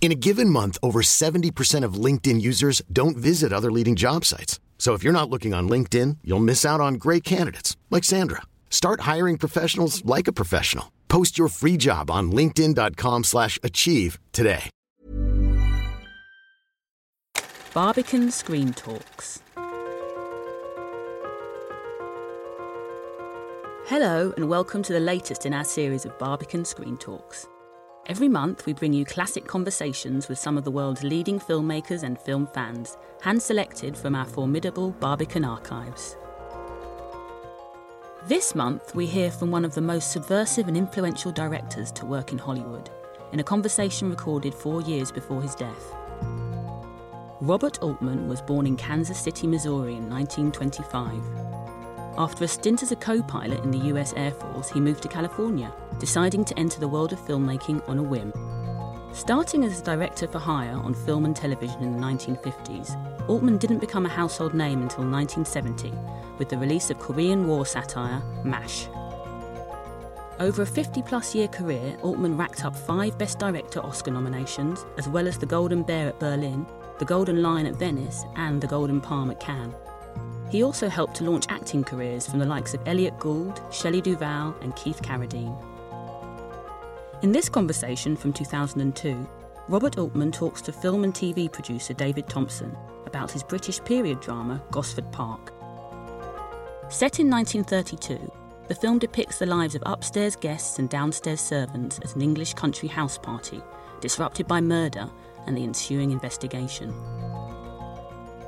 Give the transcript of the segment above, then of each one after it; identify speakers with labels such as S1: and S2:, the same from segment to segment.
S1: In a given month, over 70% of LinkedIn users don't visit other leading job sites. So if you're not looking on LinkedIn, you'll miss out on great candidates like Sandra. Start hiring professionals like a professional. Post your free job on linkedin.com/achieve today.
S2: Barbican Screen Talks. Hello, and welcome to the latest in our series of Barbican Screen Talks. Every month, we bring you classic conversations with some of the world's leading filmmakers and film fans, hand selected from our formidable Barbican archives. This month, we hear from one of the most subversive and influential directors to work in Hollywood, in a conversation recorded four years before his death. Robert Altman was born in Kansas City, Missouri in 1925. After a stint as a co pilot in the US Air Force, he moved to California, deciding to enter the world of filmmaking on a whim. Starting as a director for hire on film and television in the 1950s, Altman didn't become a household name until 1970 with the release of Korean War satire MASH. Over a 50 plus year career, Altman racked up five Best Director Oscar nominations, as well as the Golden Bear at Berlin, the Golden Lion at Venice, and the Golden Palm at Cannes. He also helped to launch acting careers from the likes of Elliott Gould, Shelley Duvall, and Keith Carradine. In this conversation from 2002, Robert Altman talks to film and TV producer David Thompson about his British period drama Gosford Park. Set in 1932, the film depicts the lives of upstairs guests and downstairs servants at an English country house party, disrupted by murder and the ensuing investigation.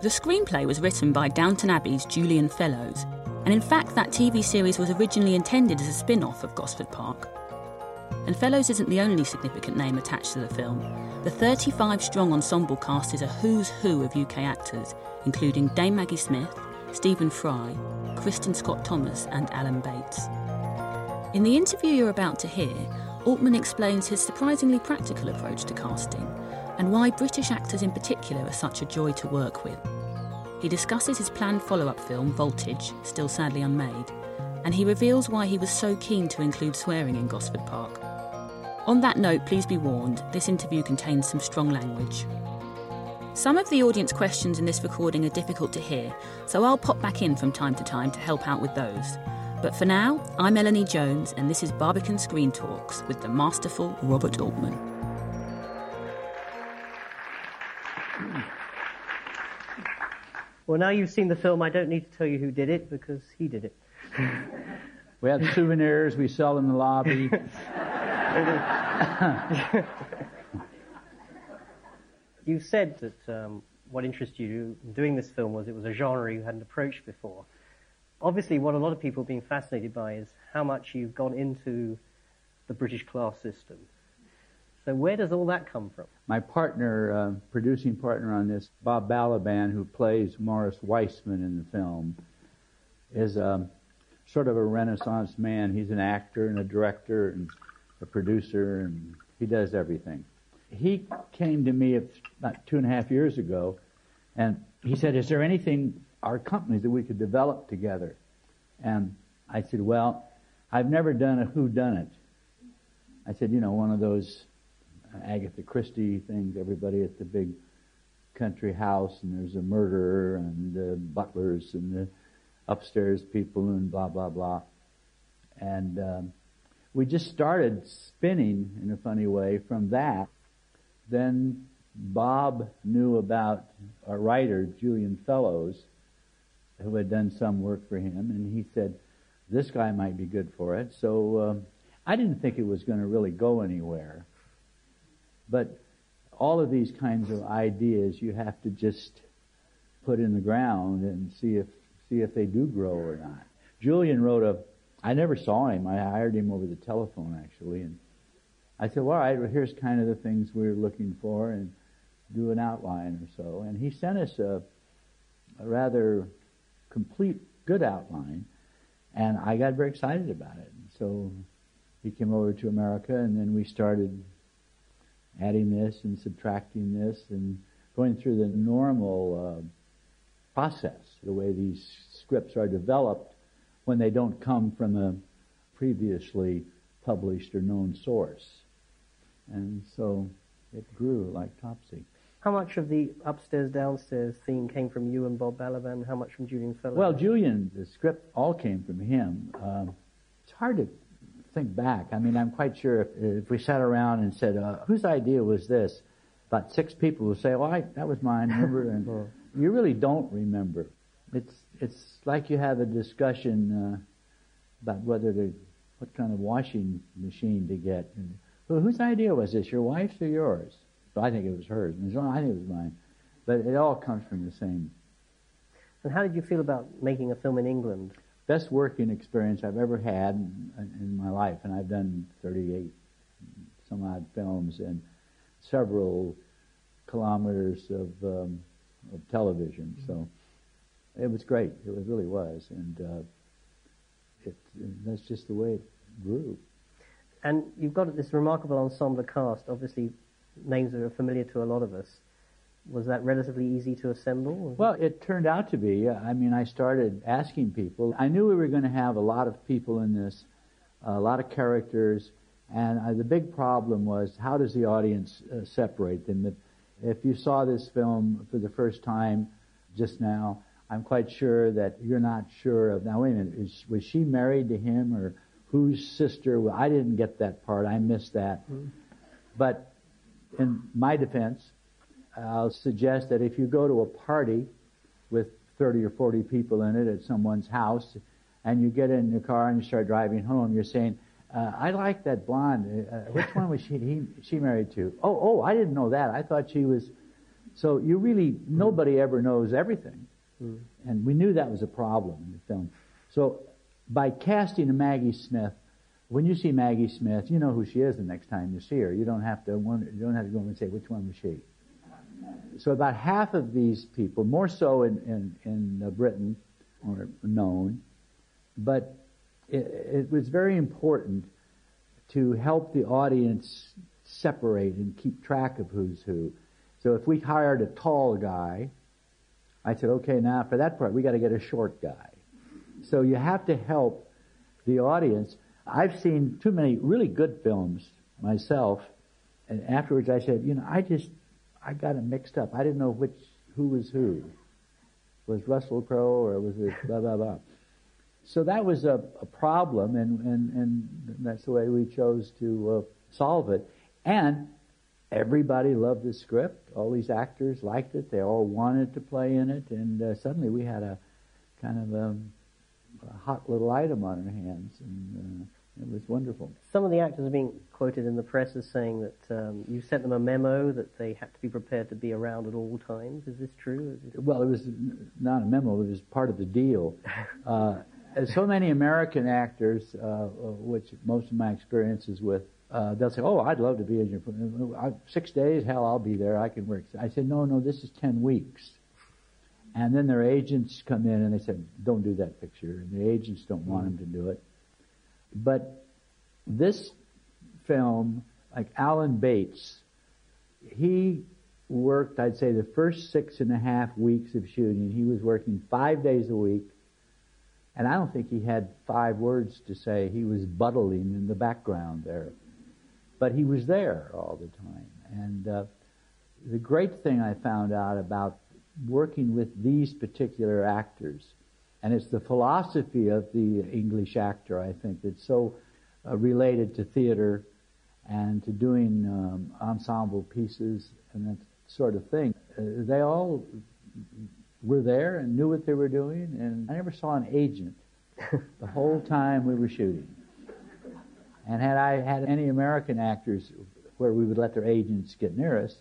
S2: The screenplay was written by Downton Abbey's Julian Fellowes, and in fact, that TV series was originally intended as a spin off of Gosford Park. And Fellowes isn't the only significant name attached to the film. The 35 strong ensemble cast is a who's who of UK actors, including Dame Maggie Smith, Stephen Fry, Kristin Scott Thomas, and Alan Bates. In the interview you're about to hear, Altman explains his surprisingly practical approach to casting and why British actors in particular are such a joy to work with. He discusses his planned follow up film, Voltage, still sadly unmade, and he reveals why he was so keen to include swearing in Gosford Park. On that note, please be warned, this interview contains some strong language. Some of the audience questions in this recording are difficult to hear, so I'll pop back in from time to time to help out with those. But for now, I'm Melanie Jones, and this is Barbican Screen Talks with the masterful Robert Altman.
S3: Well, now you've seen the film, I don't need to tell you who did it because he did it.
S4: We have souvenirs we sell in the lobby.
S3: You said that um, what interested you in doing this film was it was a genre you hadn't approached before. Obviously, what a lot of people have been fascinated by is how much you've gone into the British class system. So where does all that come from?
S4: My partner, uh, producing partner on this, Bob Balaban, who plays Morris Weissman in the film, is um, sort of a renaissance man. He's an actor and a director and a producer, and he does everything. He came to me about two and a half years ago, and he said, "Is there anything our companies that we could develop together?" And I said, "Well, I've never done a who done it." I said, "You know, one of those Agatha Christie things. Everybody at the big country house, and there's a murderer and uh, butlers and the upstairs people and blah blah blah." And um, we just started spinning in a funny way from that. Then Bob knew about a writer, Julian Fellowes, who had done some work for him, and he said, "This guy might be good for it." So um, I didn't think it was going to really go anywhere. But all of these kinds of ideas you have to just put in the ground and see if see if they do grow or not. Julian wrote a I never saw him. I hired him over the telephone actually and I said, well, all right, well, here's kind of the things we're looking for and do an outline or so. And he sent us a, a rather complete, good outline. And I got very excited about it. So he came over to America and then we started adding this and subtracting this and going through the normal uh, process, the way these scripts are developed when they don't come from a previously published or known source. And so it grew like Topsy.
S3: How much of the upstairs downstairs theme came from you and Bob Balaban? How much from Julian Fellowes?
S4: Well, Julian, the script all came from him. Um, it's hard to think back. I mean, I'm quite sure if, if we sat around and said, uh, "Whose idea was this?" About six people would say, "Well, I, that was mine." Remember? And you really don't remember. It's it's like you have a discussion uh, about whether to what kind of washing machine to get. And, well, whose idea was this? Your wife's or yours? I think it was hers. And I think it was mine. But it all comes from the same.
S3: And how did you feel about making a film in England?
S4: Best working experience I've ever had in, in my life, and I've done 38 some odd films and several kilometers of um, of television. Mm-hmm. So it was great. It was, really was, and uh, it, that's just the way it grew.
S3: And you've got this remarkable ensemble cast. Obviously, names that are familiar to a lot of us. Was that relatively easy to assemble?
S4: Well, it turned out to be. I mean, I started asking people. I knew we were going to have a lot of people in this, a lot of characters, and uh, the big problem was how does the audience uh, separate them? If you saw this film for the first time just now, I'm quite sure that you're not sure of. Now, wait a minute, is, was she married to him or whose sister? Well, I didn't get that part. I missed that. Mm-hmm. But in my defense, I'll suggest that if you go to a party with 30 or 40 people in it at someone's house, and you get in your car and you start driving home, you're saying, uh, I like that blonde. Uh, which one was she he, she married to? Oh, oh, I didn't know that. I thought she was. So you really nobody ever knows everything, mm. and we knew that was a problem in the film. So by casting a Maggie Smith when you see Maggie Smith, you know who she is the next time you see her. You don't have to wonder, you don't have to go and say which one was she. So about half of these people, more so in in, in uh, Britain, are known, but it, it was very important to help the audience separate and keep track of who's who. So if we hired a tall guy, I said, okay, now for that part, we got to get a short guy. So you have to help the audience I've seen too many really good films myself, and afterwards I said, you know, I just, I got them mixed up. I didn't know which, who was who. Was Russell Crowe or was it blah, blah, blah. So that was a, a problem, and, and, and that's the way we chose to uh, solve it. And everybody loved the script. All these actors liked it. They all wanted to play in it, and uh, suddenly we had a kind of a um, a hot little item on our hands, and uh, it was wonderful.
S3: Some of the actors are being quoted in the press as saying that um, you sent them a memo that they had to be prepared to be around at all times. Is this true? Is it...
S4: Well, it was not a memo; it was part of the deal. Uh, so many American actors, uh, which most of my experience is with, uh, they'll say, "Oh, I'd love to be in your six days. Hell, I'll be there. I can work." I said, "No, no, this is ten weeks." And then their agents come in and they said, don't do that picture. And the agents don't want them to do it. But this film, like Alan Bates, he worked, I'd say, the first six and a half weeks of shooting. He was working five days a week. And I don't think he had five words to say. He was buttling in the background there. But he was there all the time. And uh, the great thing I found out about working with these particular actors. And it's the philosophy of the English actor, I think, that's so uh, related to theater and to doing um, ensemble pieces and that sort of thing. Uh, they all were there and knew what they were doing, and I never saw an agent the whole time we were shooting. And had I had any American actors where we would let their agents get near us,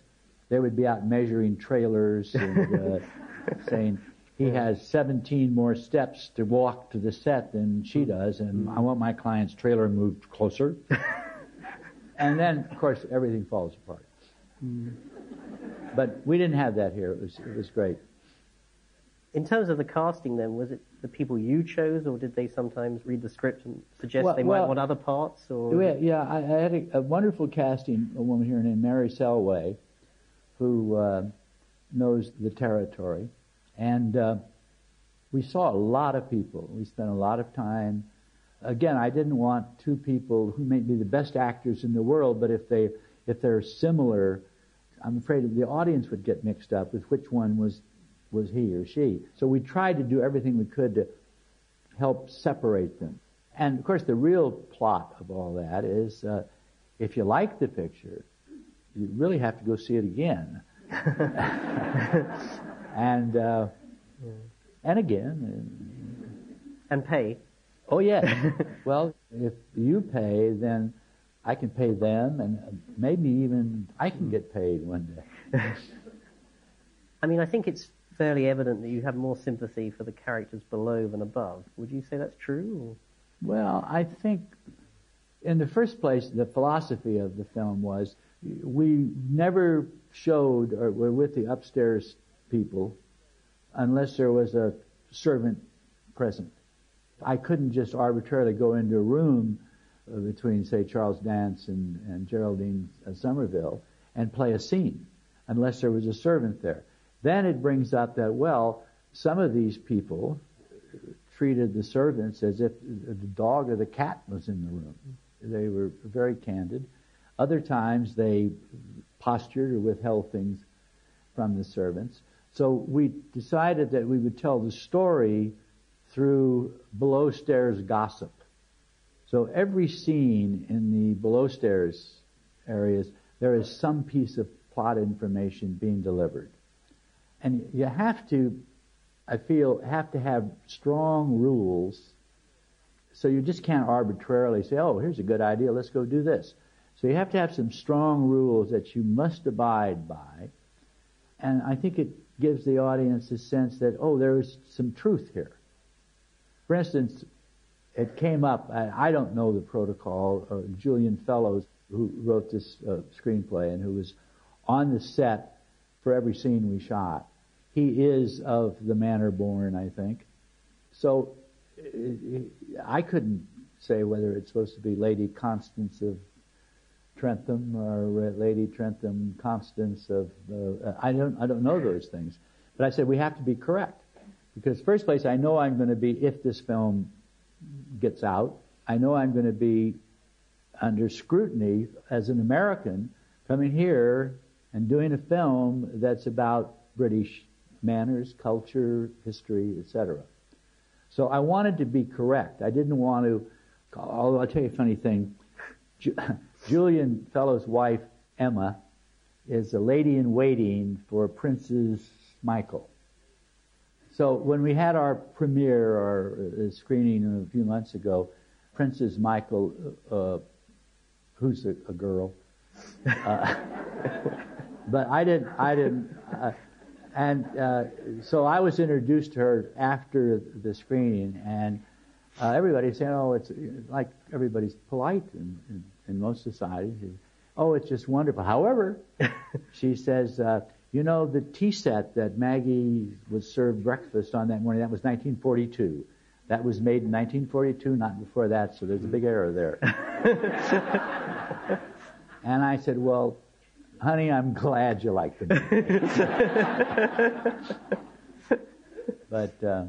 S4: they would be out measuring trailers and uh, saying, he has 17 more steps to walk to the set than she does, and I want my client's trailer moved closer. and then, of course, everything falls apart. Mm. But we didn't have that here. It was, it was great.
S3: In terms of the casting, then, was it the people you chose, or did they sometimes read the script and suggest
S4: well,
S3: they
S4: well,
S3: might want other parts? Or
S4: yeah, I, I had a, a, wonderful casting, a woman here named Mary Selway, who uh, knows the territory, and uh, we saw a lot of people. We spent a lot of time. Again, I didn't want two people who may be the best actors in the world, but if they if they're similar, I'm afraid the audience would get mixed up with which one was was he or she. So we tried to do everything we could to help separate them. And of course, the real plot of all that is, uh, if you like the picture, you really have to go see it again. and uh, and again.
S3: And pay.
S4: Oh yeah. well, if you pay, then I can pay them, and maybe even I can get paid one day.
S3: I mean, I think it's fairly evident that you have more sympathy for the characters below than above. Would you say that's true? Or?
S4: Well, I think, in the first place, the philosophy of the film was we never showed or were with the upstairs people unless there was a servant present. I couldn't just arbitrarily go into a room uh, between, say, Charles Dance and, and Geraldine uh, Somerville and play a scene unless there was a servant there. Then it brings up that, well, some of these people treated the servants as if the dog or the cat was in the room. They were very candid. Other times they postured or withheld things from the servants. So we decided that we would tell the story through below stairs gossip. So every scene in the below stairs areas, there is some piece of plot information being delivered. And you have to, I feel, have to have strong rules. So you just can't arbitrarily say, oh, here's a good idea, let's go do this. So you have to have some strong rules that you must abide by. And I think it gives the audience a sense that, oh, there is some truth here. For instance, it came up, I don't know the protocol, uh, Julian Fellowes, who wrote this uh, screenplay and who was on the set for every scene we shot. He is of the manner born, I think. So I couldn't say whether it's supposed to be Lady Constance of Trentham or Lady Trentham Constance of uh, I don't I don't know those things. But I said we have to be correct. Because first place I know I'm going to be if this film gets out, I know I'm going to be under scrutiny as an American coming here and doing a film that's about British manners, culture, history, etc. So I wanted to be correct. I didn't want to, although I'll tell you a funny thing. Julian Fellowes' wife, Emma, is a lady in waiting for Princess Michael. So when we had our premiere or uh, screening a few months ago, Princess Michael, uh, who's a, a girl, uh, but I didn't, I didn't, uh, and uh, so I was introduced to her after the screening, and uh, everybody's saying, "Oh, it's like everybody's polite in, in, in most societies." Oh, it's just wonderful. However, she says, uh, "You know, the tea set that Maggie was served breakfast on that morning that was 1942. That was made in 1942, not before that. So there's a big error there." and I said, "Well." honey, I'm glad you like the but uh,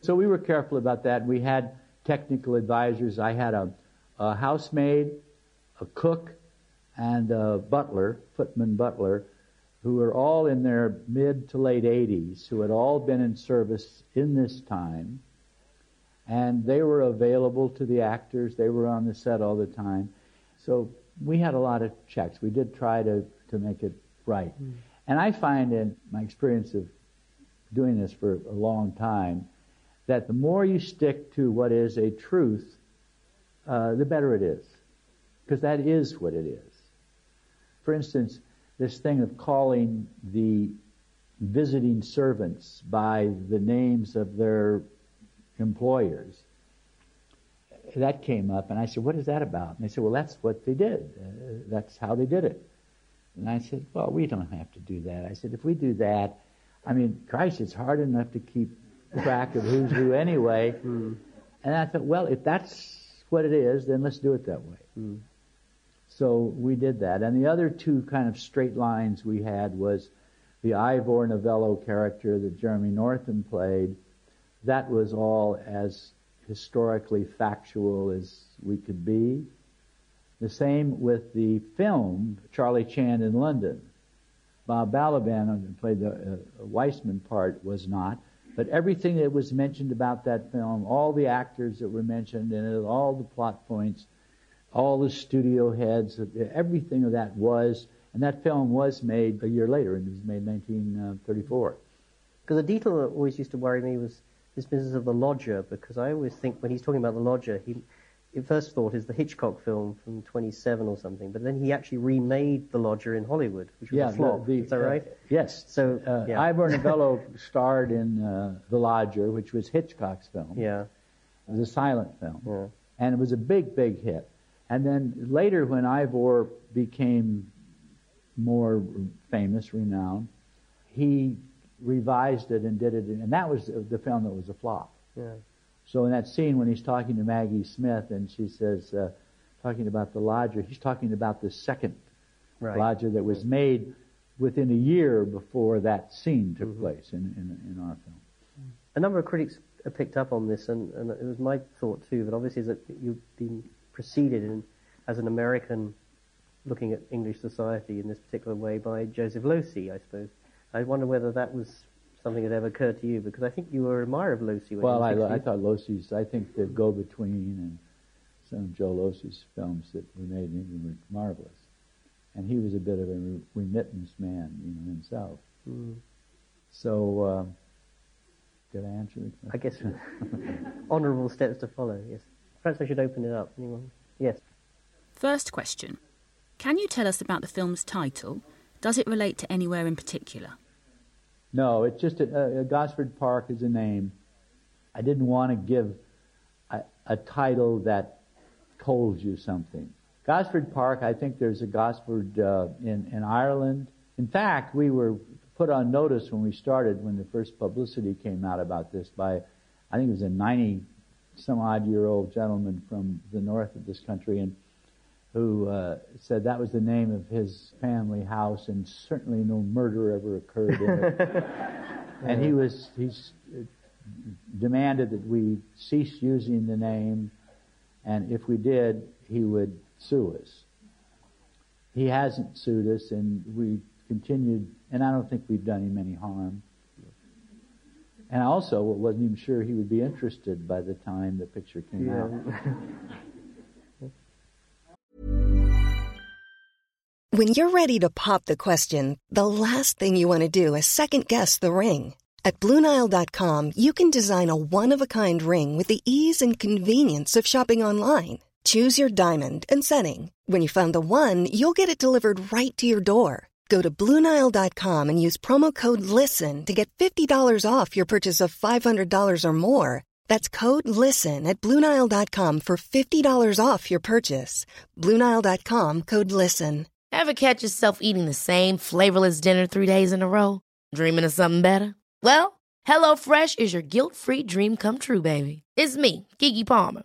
S4: so we were careful about that. We had technical advisors. I had a, a housemaid, a cook, and a butler, footman butler, who were all in their mid to late 80s, who had all been in service in this time. And they were available to the actors. They were on the set all the time. So we had a lot of checks. We did try to, to make it right. Mm. And I find in my experience of doing this for a long time that the more you stick to what is a truth, uh, the better it is. Because that is what it is. For instance, this thing of calling the visiting servants by the names of their employers that came up, and I said, "What is that about?" And they said, "Well, that's what they did. Uh, that's how they did it." And I said, "Well, we don't have to do that." I said, "If we do that, I mean, Christ, it's hard enough to keep track of who's who anyway." Mm. And I thought, well, if that's what it is, then let's do it that way. Mm. So we did that. And the other two kind of straight lines we had was the Ivor Novello character that Jeremy Northam played. That was all as historically factual as we could be. The same with the film Charlie Chan in London. Bob Balaban, who played the uh, Weissman part, was not. But everything that was mentioned about that film, all the actors that were mentioned in it, all the plot points, all the studio heads, everything of that was, and that film was made a year later, and it was made in 1934.
S3: Because the detail that always used to worry me was this business of the lodger, because I always think when he's talking about the lodger, he first thought is the Hitchcock film from 27 or something, but then he actually remade The Lodger in Hollywood, which was
S4: yeah,
S3: a flop.
S4: The,
S3: is that right? Uh,
S4: yes.
S3: So
S4: uh,
S3: yeah.
S4: Ivor Novello starred in uh, The Lodger, which was Hitchcock's film.
S3: Yeah.
S4: It was a silent film.
S3: Yeah.
S4: And it was a big, big hit. And then later, when Ivor became more famous, renowned, he revised it and did it, and that was the film that was a flop.
S3: Yeah.
S4: So in that scene when he's talking to Maggie Smith and she says, uh, talking about the lodger, he's talking about the second
S3: right.
S4: lodger that was made within a year before that scene took mm-hmm. place in, in, in, our film.
S3: A number of critics picked up on this, and, and, it was my thought too, but obviously that you've been preceded in, as an American looking at English society in this particular way by Joseph Losey, I suppose. I wonder whether that was something that ever occurred to you? Because I think you were an admirer of Losey.
S4: well, I, I thought Losey's. I think the Go Between and some of Joe Losey's films that were made in England were marvelous, and he was a bit of a remittance man, you know, himself. Mm. So, uh, did I answer the question?
S3: I guess honourable steps to follow. Yes. Perhaps I should open it up. Anyone? Yes.
S2: First question: Can you tell us about the film's title? Does it relate to anywhere in particular?
S4: No, it's just a, a Gosford Park is a name. I didn't want to give a, a title that told you something. Gosford Park, I think there's a Gosford uh, in, in Ireland. In fact, we were put on notice when we started, when the first publicity came out about this by, I think it was in 90 some odd year old gentleman from the north of this country, and who uh, said that was the name of his family house, and certainly no murder ever occurred in it. and he was he uh, demanded that we cease using the name, and if we did, he would sue us. He hasn't sued us, and we continued, and I don't think we've done him any harm. And I also wasn't even sure he would be interested by the time the picture came yeah. out.
S5: When you're ready to pop the question, the last thing you want to do is second guess the ring. At Bluenile.com, you can design a one of a kind ring with the ease and convenience of shopping online. Choose your diamond and setting. When you find the one, you'll get it delivered right to your door. Go to Bluenile.com and use promo code LISTEN to get $50 off your purchase of $500 or more. That's code LISTEN at Bluenile.com for $50 off your purchase. Bluenile.com code LISTEN.
S6: Ever catch yourself eating the same flavorless dinner three days in a row? Dreaming of something better? Well, HelloFresh is your guilt free dream come true, baby. It's me, Keke Palmer.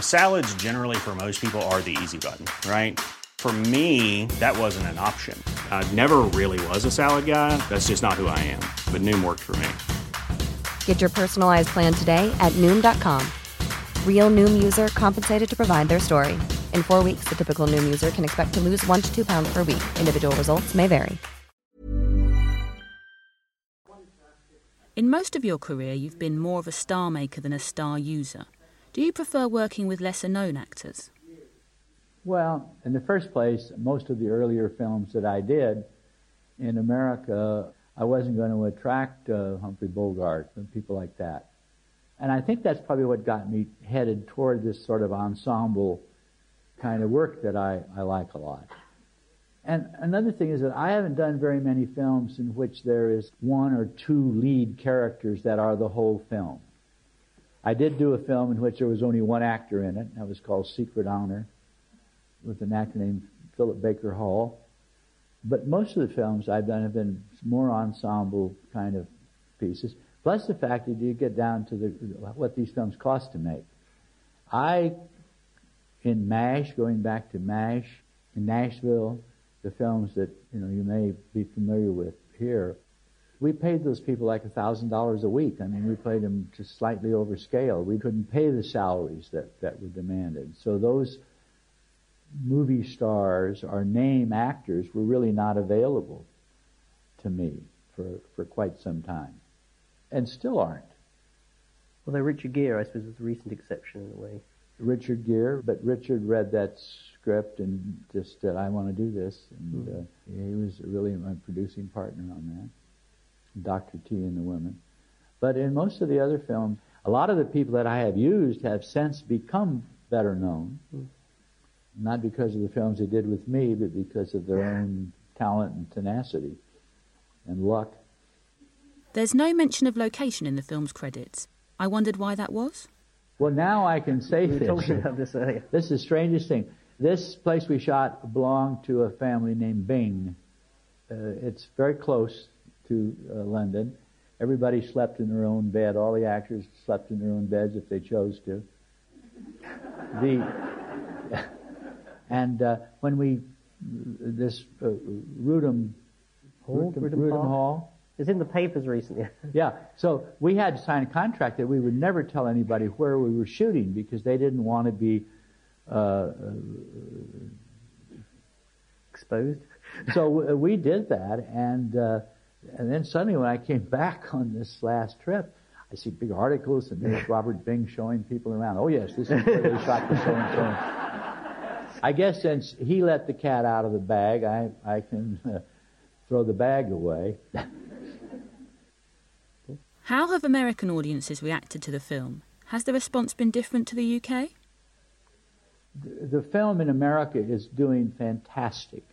S7: Salads, generally, for most people, are the easy button, right? For me, that wasn't an option. I never really was a salad guy. That's just not who I am. But Noom worked for me.
S8: Get your personalized plan today at Noom.com. Real Noom user compensated to provide their story. In four weeks, the typical Noom user can expect to lose one to two pounds per week. Individual results may vary.
S2: In most of your career, you've been more of a star maker than a star user. Do you prefer working with lesser known actors?
S4: Well, in the first place, most of the earlier films that I did in America, I wasn't going to attract uh, Humphrey Bogart and people like that. And I think that's probably what got me headed toward this sort of ensemble kind of work that I, I like a lot. And another thing is that I haven't done very many films in which there is one or two lead characters that are the whole film. I did do a film in which there was only one actor in it. That was called Secret Honor with an actor named Philip Baker Hall. But most of the films I've done have been more ensemble kind of pieces. Plus the fact that you get down to the, what these films cost to make. I, in MASH, going back to MASH, in Nashville, the films that, you know, you may be familiar with here, we paid those people like a thousand dollars a week. I mean, we paid them just slightly over scale. We couldn't pay the salaries that, that were demanded. So those movie stars or name actors were really not available to me for, for quite some time. And still aren't.
S3: Although Richard Gere, I suppose, was a recent exception in a way.
S4: Richard Gere, but Richard read that script and just said, I want to do this. And mm. uh, he was really my producing partner on that. Dr. T and the women. But in most of the other films, a lot of the people that I have used have since become better known. Mm. Not because of the films they did with me, but because of their own talent and tenacity and luck.
S2: There's no mention of location in the film's credits. I wondered why that was.
S4: Well, now I can say
S3: we
S4: this.
S3: talking about this earlier.
S4: This is the strangest thing. This place we shot belonged to a family named Byng. Uh, it's very close to uh, London. Everybody slept in their own bed. All the actors slept in their own beds if they chose to. The and uh, when we this uh, Wrotham
S3: Hall,
S4: Wrotham, Wrotham Hall
S3: it's in the papers recently.
S4: yeah. So we had to sign a contract that we would never tell anybody where we were shooting because they didn't want to be uh, uh
S3: exposed.
S4: so we did that, and uh, and then suddenly when I came back on this last trip, I see big articles and there's Robert Byng showing people around. Oh yes, this is where they shot the so and so. I guess since he let the cat out of the bag, I I can uh, throw the bag away.
S2: How have American audiences reacted to the film? Has the response been different to the UK?
S4: The, the film in America is doing fantastic.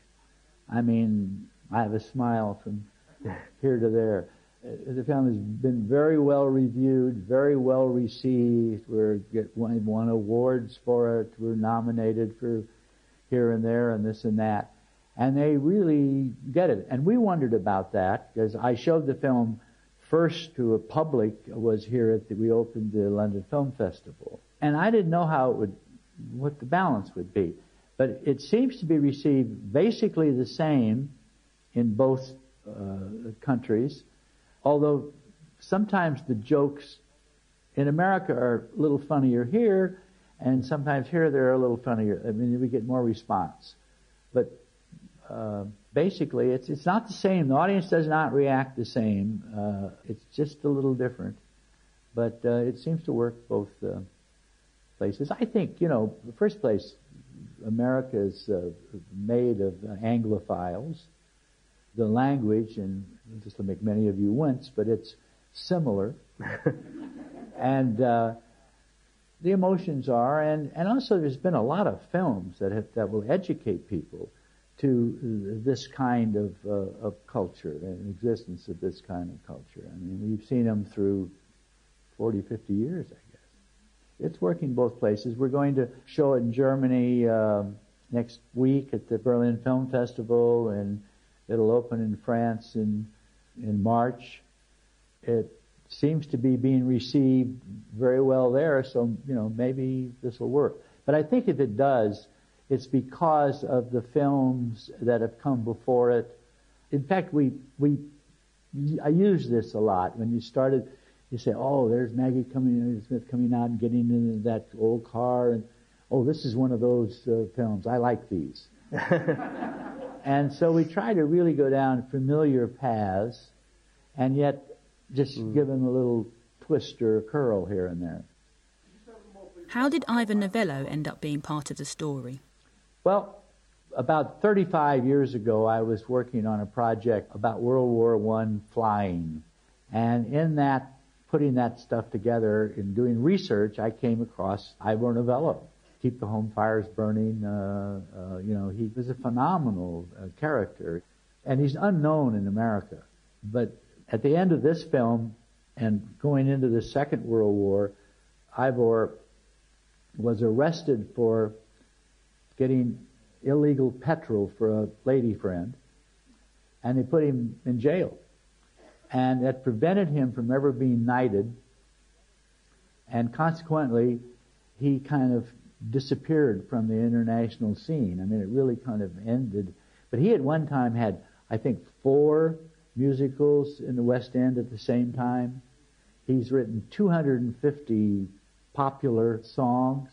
S4: I mean, I have a smile from here to there. The film has been very well reviewed, very well received. We're get won, won awards for it. We're nominated for here and there and this and that. And they really get it. And we wondered about that because I showed the film first to a public was here at the, we opened the London Film Festival. And I didn't know how it would, what the balance would be. But it seems to be received basically the same in both uh, countries, although sometimes the jokes in America are a little funnier here, and sometimes here they're a little funnier. I mean, we get more response. But uh, basically, it's it's not the same. The audience does not react the same. Uh, it's just a little different, but uh, it seems to work both uh, places. I think you know, the first place, America is uh, made of Anglophiles. The language, and just to make many of you wince, but it's similar, and uh, the emotions are, and and also there's been a lot of films that have, that will educate people to this kind of, uh, of culture, the existence of this kind of culture. I mean, we've seen them through 40, 50 years, I guess. It's working both places. We're going to show it in Germany uh, next week at the Berlin Film Festival, and it'll open in France in in March. It seems to be being received very well there, so you know maybe this will work. But I think if it does, it's because of the films that have come before it. In fact, we, we, I use this a lot. When you started, you say, oh, there's Maggie coming, Smith coming out and getting into that old car and, oh, this is one of those uh, films. I like these. and so we try to really go down familiar paths and yet just mm. give them a little twist or curl here and there.
S2: How did Ivor Novello end up being part of the story?
S4: Well, about 35 years ago, I was working on a project about World War I flying. And in that, putting that stuff together and doing research, I came across Ivor Novello. Keep the Home Fires Burning. Uh, uh, you know, he was a phenomenal uh, character. And he's unknown in America. But at the end of this film and going into the Second World War, Ivor was arrested for getting illegal petrol for a lady friend, and they put him in jail. And that prevented him from ever being knighted, and consequently, he kind of disappeared from the international scene. I mean, it really kind of ended. But he at one time had, I think, four musicals in the West End at the same time. He's written 250 popular songs.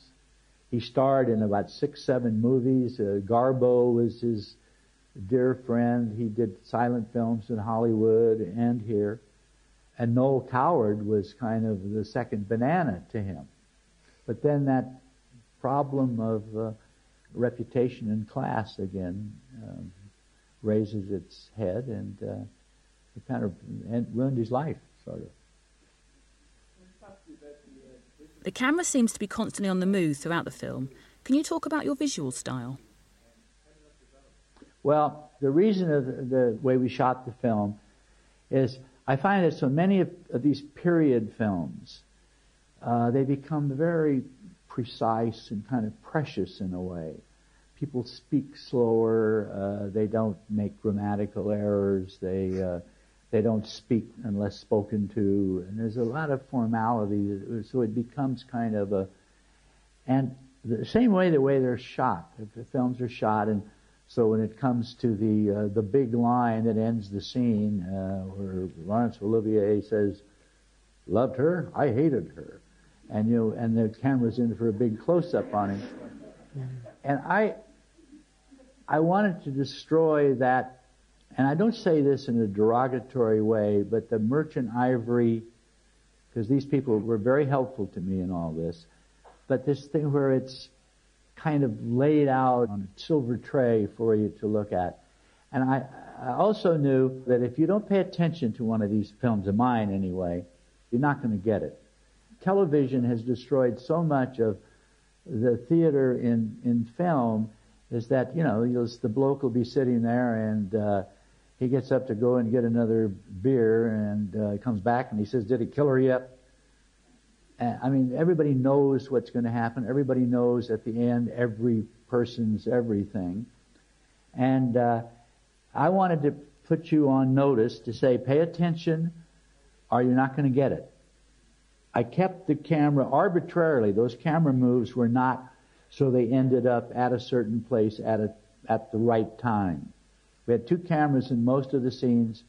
S4: He starred in about six, seven movies. Uh, Garbo was his dear friend. He did silent films in Hollywood and here. And Noel Coward was kind of the second banana to him. But then that problem of uh, reputation and class again um, raises its head, and uh, it kind of ruined his life, sort of.
S2: The camera seems to be constantly on the move throughout the film. Can you talk about your visual style?
S4: Well, the reason of the, the way we shot the film is I find that so many of, of these period films, uh, they become very precise and kind of precious in a way. People speak slower. Uh, they don't make grammatical errors. They uh, they don't speak unless spoken to, and there's a lot of formality. So it becomes kind of a, and the same way the way they're shot. If the films are shot, and so when it comes to the uh, the big line that ends the scene, uh, where Laurence Olivier says, "Loved her, I hated her," and you know, and the camera's in for a big close up on him, and I, I wanted to destroy that and I don't say this in a derogatory way, but the merchant ivory, because these people were very helpful to me in all this, but this thing where it's kind of laid out on a silver tray for you to look at. And I, I also knew that if you don't pay attention to one of these films, of mine anyway, you're not going to get it. Television has destroyed so much of the theater in, in film is that, you know, the bloke will be sitting there and, uh, he gets up to go and get another beer and uh, comes back and he says, did he kill her yet? I mean, everybody knows what's going to happen. Everybody knows at the end every person's everything. And uh, I wanted to put you on notice to say, pay attention or you're not going to get it. I kept the camera arbitrarily. Those camera moves were not so they ended up at a certain place at a, at the right time. We had two cameras in most of the scenes,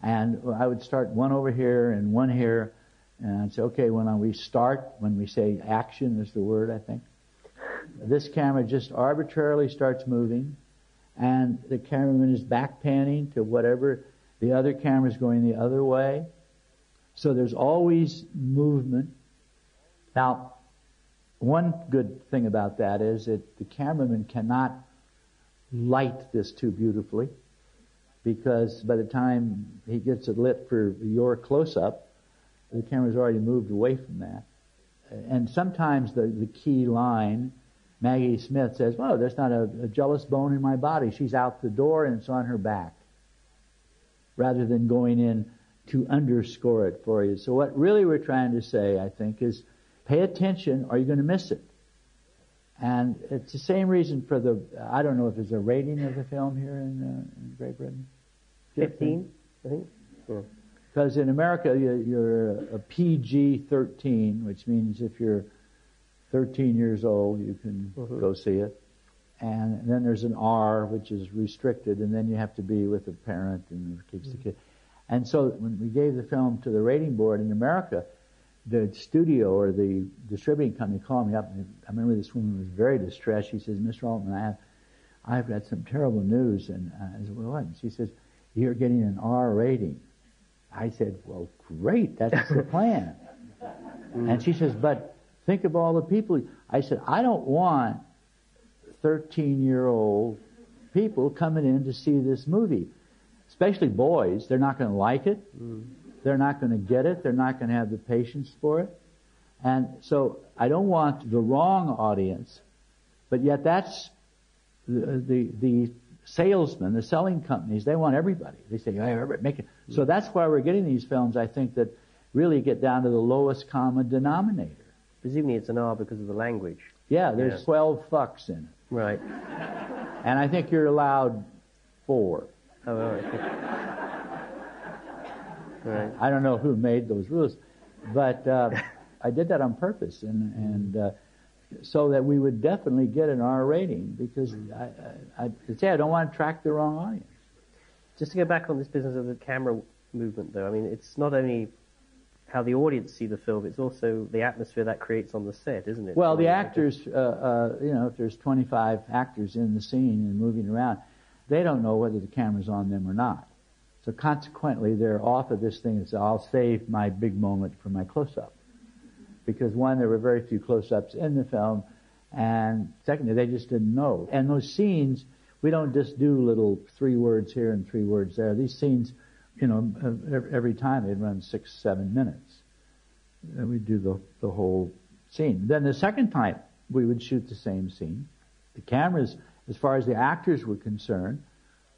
S4: and I would start one over here and one here, and I'd say, okay, when we start, when we say action is the word, I think, this camera just arbitrarily starts moving, and the cameraman is back panning to whatever the other camera is going the other way. So there's always movement. Now, one good thing about that is that the cameraman cannot light this too beautifully because by the time he gets it lit for your close up, the camera's already moved away from that. And sometimes the, the key line, Maggie Smith says, well, there's not a, a jealous bone in my body. She's out the door and it's on her back. Rather than going in to underscore it for you. So what really we're trying to say, I think, is pay attention or you're going to miss it. And it's the same reason for the, I don't know if there's a rating of the film here in, uh, in Great Britain.
S3: 15, I think.
S4: Because in America, you're a PG-13, which means if you're 13 years old, you can mm-hmm. go see it. And then there's an R, which is restricted, and then you have to be with a parent and keeps mm-hmm. the kid. And so when we gave the film to the rating board in America, the studio or the distributing company called me up. And I remember this woman was very distressed. She says, Mr. Altman, I have, I've got some terrible news. And I said, well, what? And she says, you're getting an R rating. I said, well, great. That's the plan. and she says, but think of all the people. I said, I don't want 13 year old people coming in to see this movie, especially boys. They're not going to like it. Mm. They're not going to get it. They're not going to have the patience for it. And so I don't want the wrong audience, but yet that's the, the, the salesmen, the selling companies, they want everybody. They say, hey, make it. So that's why we're getting these films, I think, that really get down to the lowest common denominator.
S3: Presumably it's an R because of the language.
S4: Yeah, there's yeah. 12 fucks in it.
S3: Right.
S4: And I think you're allowed four.
S3: Oh, right.
S4: I don't know who made those rules, but uh, I did that on purpose, and and uh, so that we would definitely get an R rating because I, I, I say I don't want to attract the wrong audience.
S3: Just to go back on this business of the camera movement, though, I mean, it's not only how the audience see the film, it's also the atmosphere that creates on the set, isn't it?
S4: Well, the actors, uh, uh, you know, if there's 25 actors in the scene and moving around, they don't know whether the camera's on them or not. So consequently, they're off of this thing and say, I'll save my big moment for my close-up because one, there were very few close-ups in the film, and secondly, they just didn't know. And those scenes, we don't just do little three words here and three words there. These scenes, you know, every time they'd run six, seven minutes. And we'd do the, the whole scene. Then the second time, we would shoot the same scene. The cameras, as far as the actors were concerned,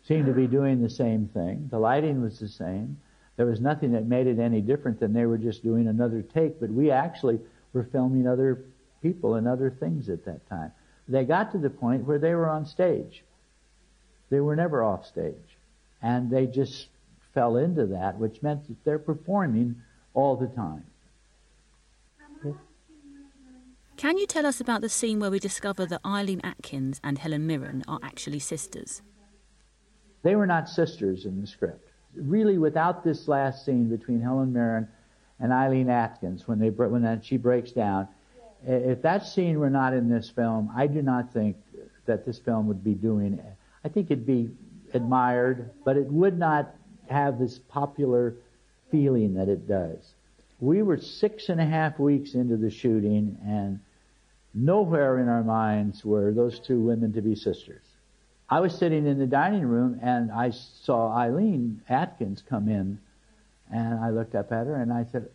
S4: seemed to be doing the same thing. The lighting was the same. There was nothing that made it any different than they were just doing another take, but we actually were filming other people and other things at that time. They got to the point where they were on stage. They were never off stage. And they just fell into that, which meant that they're performing all the time.
S2: Can you tell us about the scene where we discover that Eileen Atkins and Helen Mirren are actually sisters?
S4: They were not sisters in the script really without this last scene between Helen Mirren and Eileen Atkins when they when she breaks down, if that scene were not in this film, I do not think that this film would be doing. I think it'd be admired, but it would not have this popular feeling that it does. We were six and a half weeks into the shooting, and nowhere in our minds were those two women to be sisters. I was sitting in the dining room and I saw Eileen Atkins come in, and I looked up at her and I said,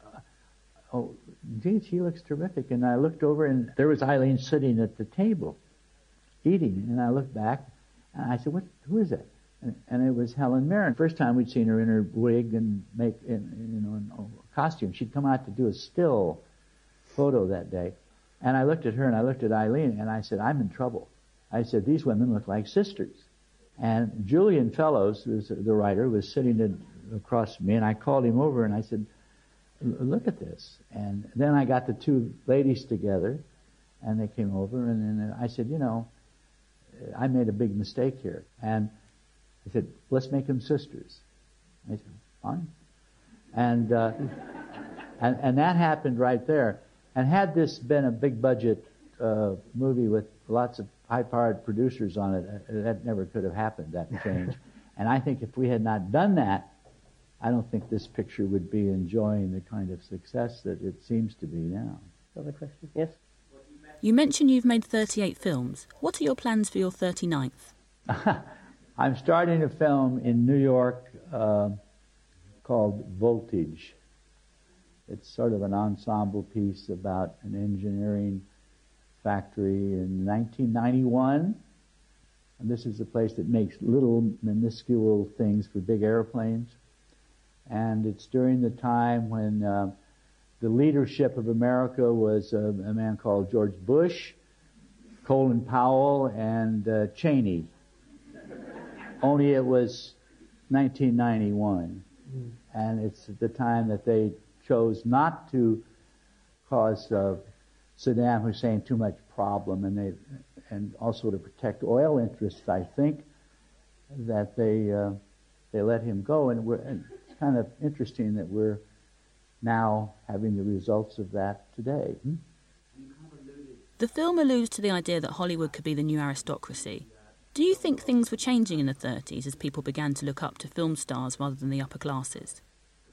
S4: "Oh, gee, she looks terrific." And I looked over and there was Eileen sitting at the table, eating. And I looked back and I said, "What? Who is that?" And, and it was Helen Mirren. First time we'd seen her in her wig and make, in, you know, in costume. She'd come out to do a still photo that day, and I looked at her and I looked at Eileen and I said, "I'm in trouble." I said, these women look like sisters. And Julian Fellowes, who's the writer, was sitting in, across from me, and I called him over and I said, look at this. And then I got the two ladies together, and they came over, and then I said, you know, I made a big mistake here. And he said, let's make them sisters. I said, fine. And, uh, and, and that happened right there. And had this been a big budget uh, movie with lots of high-powered producers on it, uh, that never could have happened, that change. and I think if we had not done that, I don't think this picture would be enjoying the kind of success that it seems to be now.
S3: Another question? Yes?
S2: You mentioned you've made 38 films. What are your plans for your 39th?
S4: I'm starting a film in New York uh, called Voltage. It's sort of an ensemble piece about an engineering factory in 1991. And this is a place that makes little minuscule things for big airplanes. And it's during the time when uh, the leadership of America was uh, a man called George Bush, Colin Powell, and uh, Cheney. Only it was 1991. Mm. And it's the time that they chose not to cause uh, Saddam Hussein too much problem, and they and also to protect oil interests. I think that they uh, they let him go, and, and it's kind of interesting that we're now having the results of that today. Hmm?
S2: The film alludes to the idea that Hollywood could be the new aristocracy. Do you think things were changing in the 30s as people began to look up to film stars rather than the upper classes?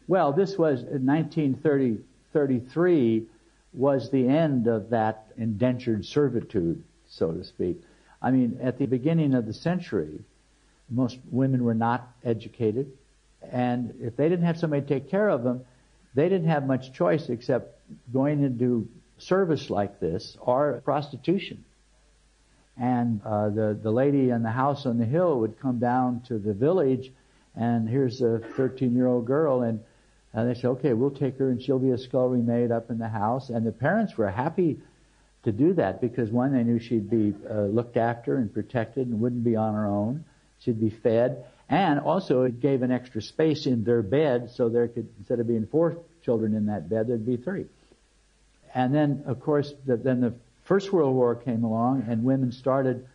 S4: Well, this was in 1933 was the end of that indentured servitude, so to speak. I mean, at the beginning of the century, most women were not educated, and if they didn't have somebody to take care of them, they didn't have much choice except going into service like this or prostitution. And uh, the the lady in the house on the hill would come down to the village, and here's a 13 year old girl, and and they said, okay, we'll take her, and she'll be a scullery maid up in the house. And the parents were happy to do that because one, they knew she'd be uh, looked after and protected and wouldn't be on her own. She'd be fed. And also it gave an extra space in their bed so there could, instead of being four children in that bed, there'd be three. And then, of course, the, then the First World War came along and women started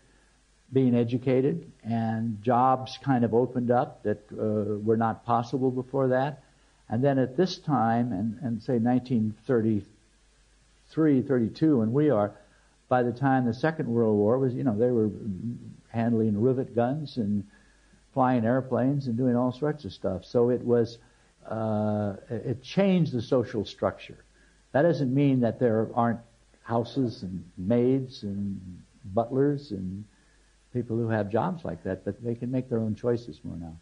S4: being educated and jobs kind of opened up that uh, were not possible before that. And then at this time, and, and say 1933, 32, when we are, by the time the Second World War was, you know, they were handling rivet guns and flying airplanes and doing all sorts of stuff. So it was, uh, it changed the social structure. That doesn't mean that there aren't houses and maids and butlers and people who have jobs like that, but they can make their own choices more now.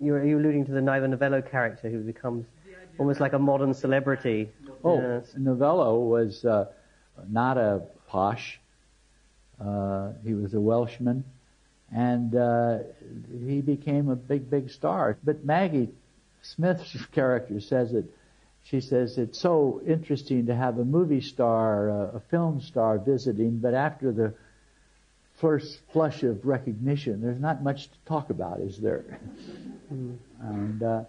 S3: You're, you alluding to the Ivor Novello character who becomes almost like a modern celebrity.
S4: Oh, yes. Novello was uh, not a posh. Uh, he was a Welshman, and uh, he became a big, big star. But Maggie Smith's character says it. she says it's so interesting to have a movie star, a film star visiting, but after the first flush of recognition, there's not much to talk about, is there? Mm. And uh,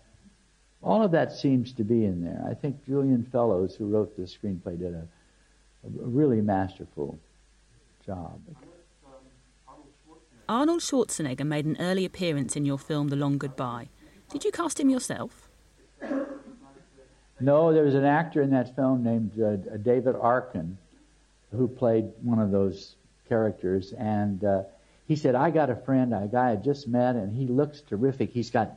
S4: all of that seems to be in there. I think Julian Fellowes, who wrote the screenplay, did a, a really masterful job.
S2: Arnold Schwarzenegger made an early appearance in your film The Long Goodbye. Did you cast him yourself?
S4: No, there was an actor in that film named uh, David Arkin who played one of those characters, and uh, he said, "I got a friend, a guy I just met, and he looks terrific. He's got,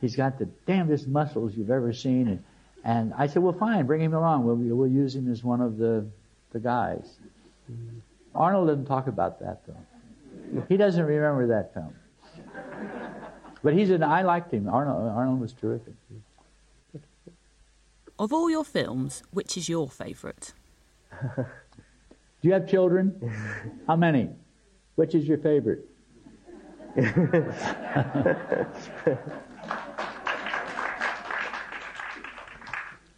S4: he's got the damnedest muscles you've ever seen." And, and I said, "Well, fine, bring him along. We'll we'll use him as one of the the guys." Arnold didn't talk about that though. He doesn't remember that film. But he's an. I liked him. Arnold Arnold was terrific.
S2: Of all your films, which is your favourite?
S4: Do you have children? How many? Which is your favorite?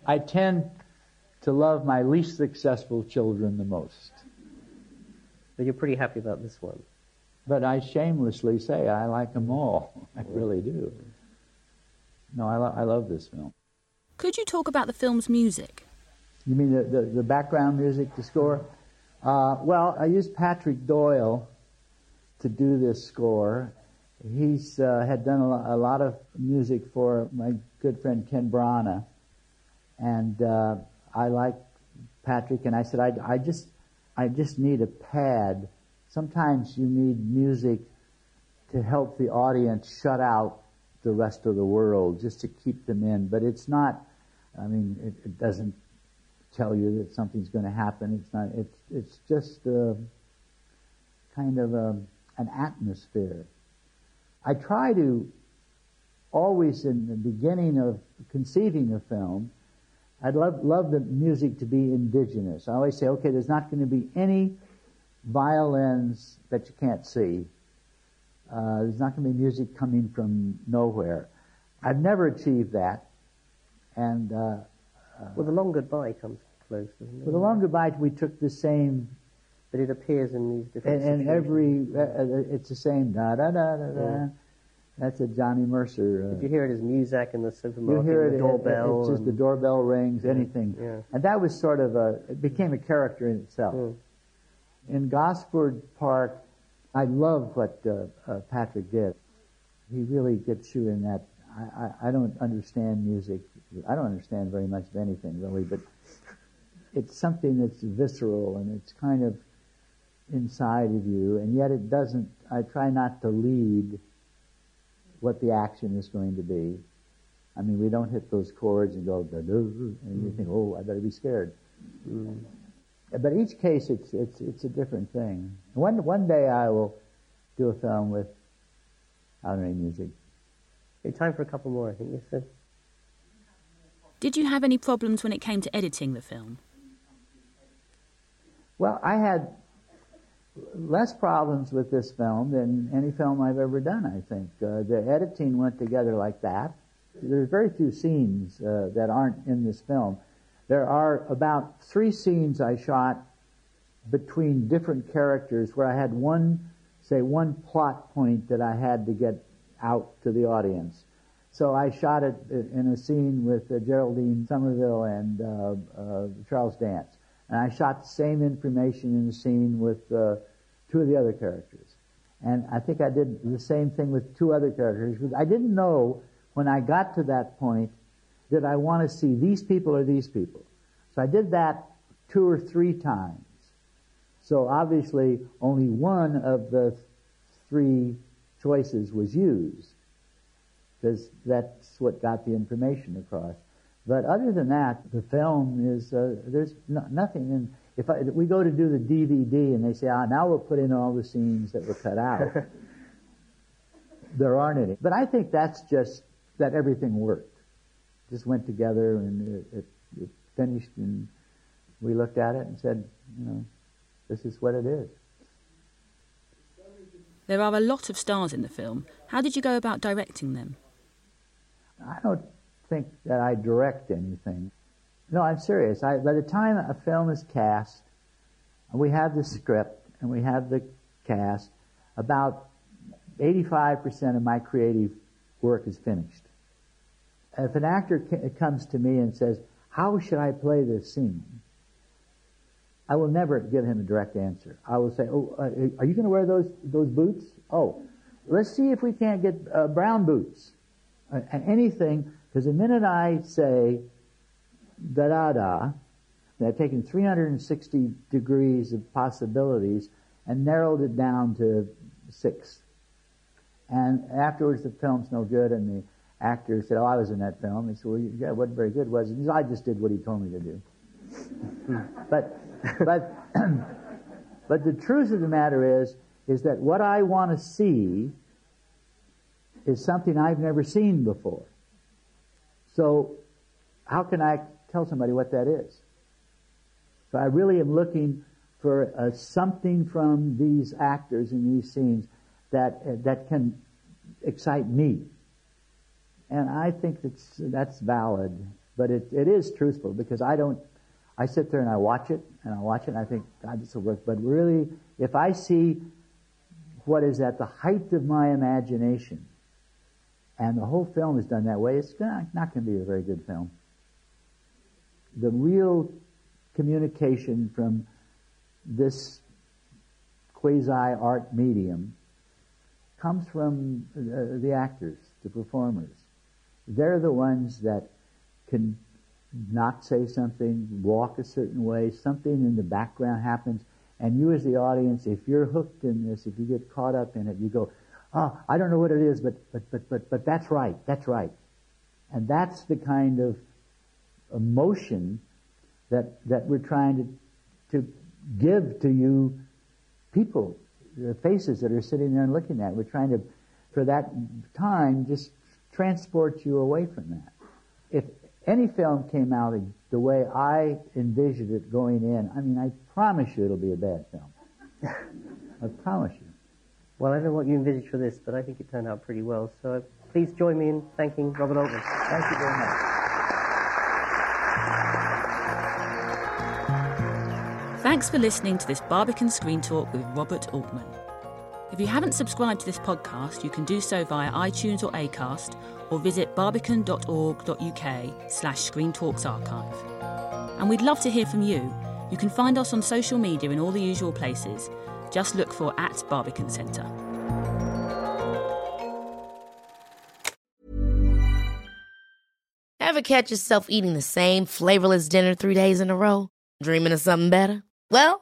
S4: I tend to love my least successful children the most.
S3: But you're pretty happy about this one.
S4: But I shamelessly say I like them all. I really do. No, I, lo- I love this film.
S2: Could you talk about the film's music?
S4: You mean the, the, the background music, the score? Uh, well, I used Patrick Doyle to do this score. He's uh, had done a, lot of music for my good friend Ken Branagh, and uh, I like Patrick. And I said, I, I just, I just need a pad. Sometimes you need music to help the audience shut out the rest of the world, just to keep them in. But it's not. I mean, it, it doesn't tell you that something's going to happen. It's not. It's it's just a, kind of a, an atmosphere. I try to always in the beginning of conceiving a film, I'd love love the music to be indigenous. I always say, okay, there's not going to be any violins that you can't see. Uh, there's not going to be music coming from nowhere. I've never achieved that, and uh,
S3: well, the long goodbye comes close, doesn't it?
S4: Well, the long goodbye, we took the same.
S3: But it appears in these different. And,
S4: and every, uh, uh, it's the same da da da da da. That's a Johnny Mercer.
S3: Uh, if you hear it as music in the supermarket,
S4: you hear it,
S3: the doorbell.
S4: It's just the doorbell rings, anything.
S3: Yeah.
S4: And that was sort of a, it became a character in itself. Mm. In Gosford Park, I love what uh, uh, Patrick did. He really gets you in that. I, I, I don't understand music I don't understand very much of anything really, but it's something that's visceral and it's kind of inside of you, and yet it doesn't. I try not to lead what the action is going to be. I mean, we don't hit those chords and go, and you think, oh, I better be scared. Mm. But each case, it's it's it's a different thing. One one day I will do a film with I don't know music.
S3: Time for a couple more, I think. Yes, sir.
S2: Did you have any problems when it came to editing the film?
S4: Well, I had less problems with this film than any film I've ever done, I think. Uh, the editing went together like that. There's very few scenes uh, that aren't in this film. There are about three scenes I shot between different characters where I had one, say, one plot point that I had to get out to the audience. So I shot it in a scene with uh, Geraldine Somerville and uh, uh, Charles Dance. And I shot the same information in the scene with uh, two of the other characters. And I think I did the same thing with two other characters. I didn't know when I got to that point that I want to see these people or these people. So I did that two or three times. So obviously only one of the three choices was used because that's what got the information across. But other than that, the film is uh, there's no, nothing And If, I, if we go to do the DVD and they say, ah, now we'll put in all the scenes that were cut out, there aren't any. But I think that's just that everything worked, just went together and it, it, it finished, and we looked at it and said, you know, this is what it is.
S2: There are a lot of stars in the film. How did you go about directing them?
S4: I don't think that I direct anything. No, I'm serious. I, by the time a film is cast, we have the script and we have the cast, about 85% of my creative work is finished. If an actor comes to me and says, how should I play this scene? I will never give him a direct answer. I will say, oh, uh, are you going to wear those, those boots? Oh, let's see if we can't get uh, brown boots. Uh, anything, because the minute I say da da da, I've taken 360 degrees of possibilities and narrowed it down to six. And afterwards, the film's no good, and the actor said, "Oh, I was in that film." He said, "Well, yeah, it wasn't very good, was it?" He said, "I just did what he told me to do." but, but, but the truth of the matter is, is that what I want to see is something I've never seen before. So, how can I tell somebody what that is? So I really am looking for uh, something from these actors in these scenes that uh, that can excite me, and I think that's that's valid. But it, it is truthful because I don't. I sit there and I watch it and I watch it and I think God this will work. But really, if I see what is at the height of my imagination, and the whole film is done that way, it's not, going to be a very good film. The real communication from this quasi-art medium comes from the, the actors, the performers. They're the ones that can not say something, walk a certain way, something in the background happens, and you as the audience, if you're hooked in this, if you get caught up in it, you go, oh, I don't know what it is, but, but, but, but, but that's right, that's right. And that's the kind of emotion that, that we're trying to, to give to you people, the faces that are sitting there and looking at. We're trying to, for that time, just transport you away from that. If any film came out the way I envisioned it going in, I mean, I promise you it'll be a bad film. I promise you.
S3: Well, I don't know what you envisaged for this, but I think it turned out pretty well. So uh, please join me in thanking Robert Altman.
S4: Thank you very much.
S2: Thanks for listening to this Barbican Screen Talk with Robert Altman. If you haven't subscribed to this podcast, you can do so via iTunes or Acast, or visit barbican.org.uk slash Screen Talks Archive. And we'd love to hear from you. You can find us on social media in all the usual places. Just look for at Barbican Centre.
S6: Ever catch yourself eating the same flavorless dinner three days in a row? Dreaming of something better? Well,